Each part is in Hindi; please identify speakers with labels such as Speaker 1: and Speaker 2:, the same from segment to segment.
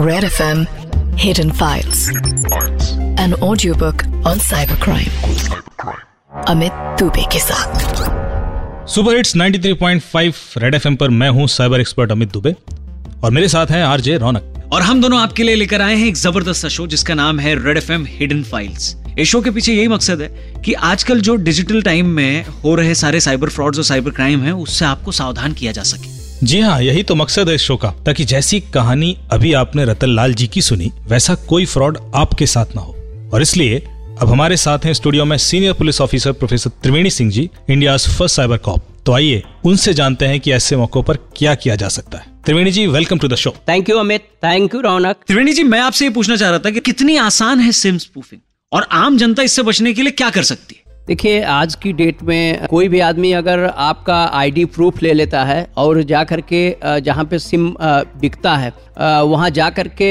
Speaker 1: Red FM Hidden Files. An audiobook on cybercrime. Amit Dubey के साथ
Speaker 2: सुपर हिट्स 93.5 रेड एफएम पर मैं हूँ साइबर एक्सपर्ट अमित दुबे और मेरे साथ हैं आरजे रौनक
Speaker 3: और हम दोनों आपके लिए लेकर आए हैं एक ज़बरदस्त शो जिसका नाम है Red F M hidden files इस शो के पीछे यही मकसद है कि आजकल जो डिजिटल टाइम में हो रहे सारे साइबर फ्रॉड्स और साइबर क्राइम है उससे आपको सावधान किया जा सके
Speaker 2: जी हाँ यही तो मकसद है इस शो का। ताकि जैसी कहानी अभी आपने रतन लाल जी की सुनी वैसा कोई फ्रॉड आपके साथ ना हो। और इसलिए अब हमारे साथ हैं स्टूडियो में senior police officer professor Triveni Singh ji India first cyber cop. तो आइए उनसे जानते हैं कि ऐसे मौकों पर क्या किया जा सकता है। Triveni ji welcome to the show
Speaker 4: thank you Amit thank you Raunak
Speaker 3: Triveni ji मैं आपसे ये पूछना चाह रहा था कि कितनी आसान है सिम स्पूफिंग और आम जनता इससे बचने के लिए क्या कर सकती है?
Speaker 4: देखिए, आज की डेट में कोई भी आदमी अगर आपका आईडी प्रूफ ले लेता है और जा करके जहाँ पे सिम बिकता है वहाँ जा करके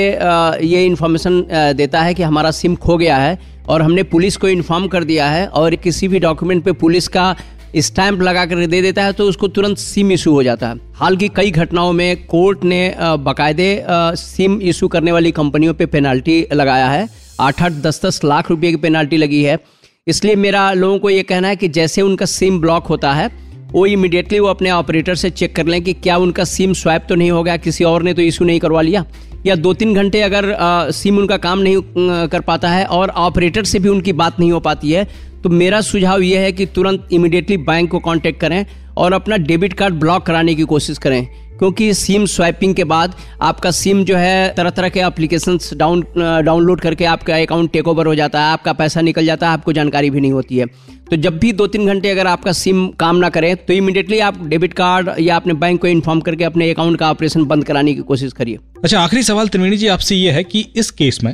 Speaker 4: ये इन्फॉर्मेशन देता है कि हमारा सिम खो गया है और हमने पुलिस को इन्फॉर्म कर दिया है और किसी भी डॉक्यूमेंट पे पुलिस का स्टैंप लगा कर दे देता है तो उसको तुरंत सिम इशू हो जाता है। हाल की कई घटनाओं में कोर्ट ने बाकायदे सिम इशू करने वाली कंपनियों पे पेनाल्टी लगाया है। आठ आठ, दस दस लाख रुपए की पेनाल्टी लगी है। इसलिए मेरा लोगों को ये कहना है कि जैसे उनका सिम ब्लॉक होता है वो इमिडिएटली वो अपने ऑपरेटर से चेक कर लें कि क्या उनका सिम स्वैप तो नहीं हो गया किसी और ने तो इशू नहीं करवा लिया या दो तीन घंटे अगर आ, सिम उनका काम नहीं कर पाता है और ऑपरेटर से भी उनकी बात नहीं हो पाती है तो मेरा सुझाव ये है कि तुरंत इमिडिएटली बैंक को कांटेक्ट करें और अपना डेबिट कार्ड ब्लॉक कराने की कोशिश करें। क्योंकि सिम स्वाइपिंग के बाद आपका सिम जो है तरह तरह के एप्लीकेशन डाउन डाउनलोड करके आपका अकाउंट टेक ओवर हो जाता है, आपका पैसा निकल जाता है, आपको जानकारी भी नहीं होती है। तो जब भी दो तीन घंटे अगर आपका सिम काम ना करे तो इमीडिएटली आप डेबिट कार्ड या अपने बैंक को इन्फॉर्म करके अपने अकाउंट का ऑपरेशन बंद कराने की कोशिश करिए।
Speaker 2: अच्छा आखिरी सवाल त्रिवेणी जी, आपसे ये है कि इस केस में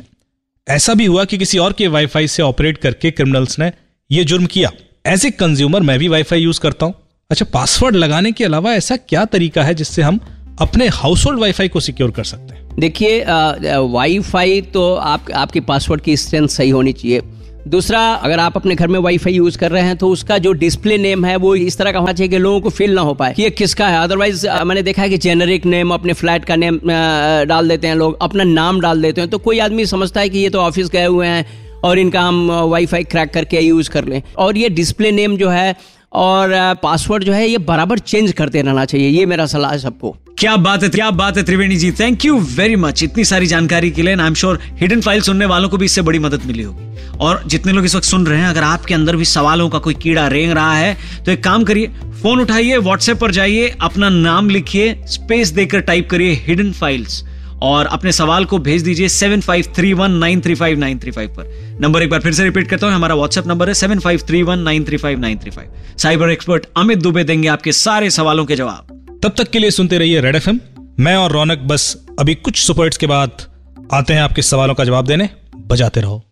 Speaker 2: ऐसा भी हुआ कि किसी और के वाईफाई से ऑपरेट करके क्रिमिनल्स ने ये जुर्म किया? एज ए कंज्यूमर मैं भी वाईफाई यूज़ करता हूँ। अच्छा पासवर्ड लगाने के अलावा ऐसा क्या तरीका है जिससे हम अपने हाउस होल्ड वाईफाई को सिक्योर कर सकते हैं?
Speaker 4: देखिए वाईफाई तो आप, आपके पासवर्ड की स्ट्रेंथ सही होनी चाहिए। दूसरा, अगर आप अपने घर में वाईफाई यूज़ कर रहे हैं तो उसका जो डिस्प्ले नेम है, वो इस तरह का होना चाहिए कि लोगों को फील ना हो पाए कि ये किसका है। अदरवाइज़ मैंने देखा है कि जेनरिक नेम अपने फ्लैट का नेम डाल देते हैं लोग, अपना नाम डाल देते हैं तो कोई आदमी समझता है कि ये तो ऑफ़िस गए हुए हैं और इनका हम वाईफाई क्रैक करके यूज़ कर लें। और ये डिस्प्ले नेम जो है और पासवर्ड जो है ये बराबर चेंज करते रहना चाहिए, ये मेरा सलाह है सबको।
Speaker 3: क्या बात है, क्या बात है, Triveni ji. Thank you very much इतनी सारी जानकारी के लिए I am sure hidden file सुनने वालों को भी इससे बड़ी मदद मिली होगी। और जितने लोग इस वक्त सुन रहे हैं, अगर आपके अंदर भी सवालों का कोई कीड़ा रेंग रहा है तो एक काम करिए फ़ोन उठाइए व्हाट्सएप पर जाइए, अपना नाम लिखिए स्पेस देकर टाइप करिए हिडन फाइल्स और अपने सवाल को भेज दीजिए seven five three one nine three five nine three five पर। नंबर एक बार फिर से रिपीट करता हूँ, हमारा व्हाट्सएप नंबर है seven five three one nine three five nine three five cyber expert Amit Dubey देंगे आपके सारे सवालों के जवाब।
Speaker 2: तब तक के लिए सुनते रहिए रेड एफएम मैं और रौनक बस अभी कुछ सुपर्ट्स के बाद आते हैं आपके सवालों का जवाब देने। बजाते रहो।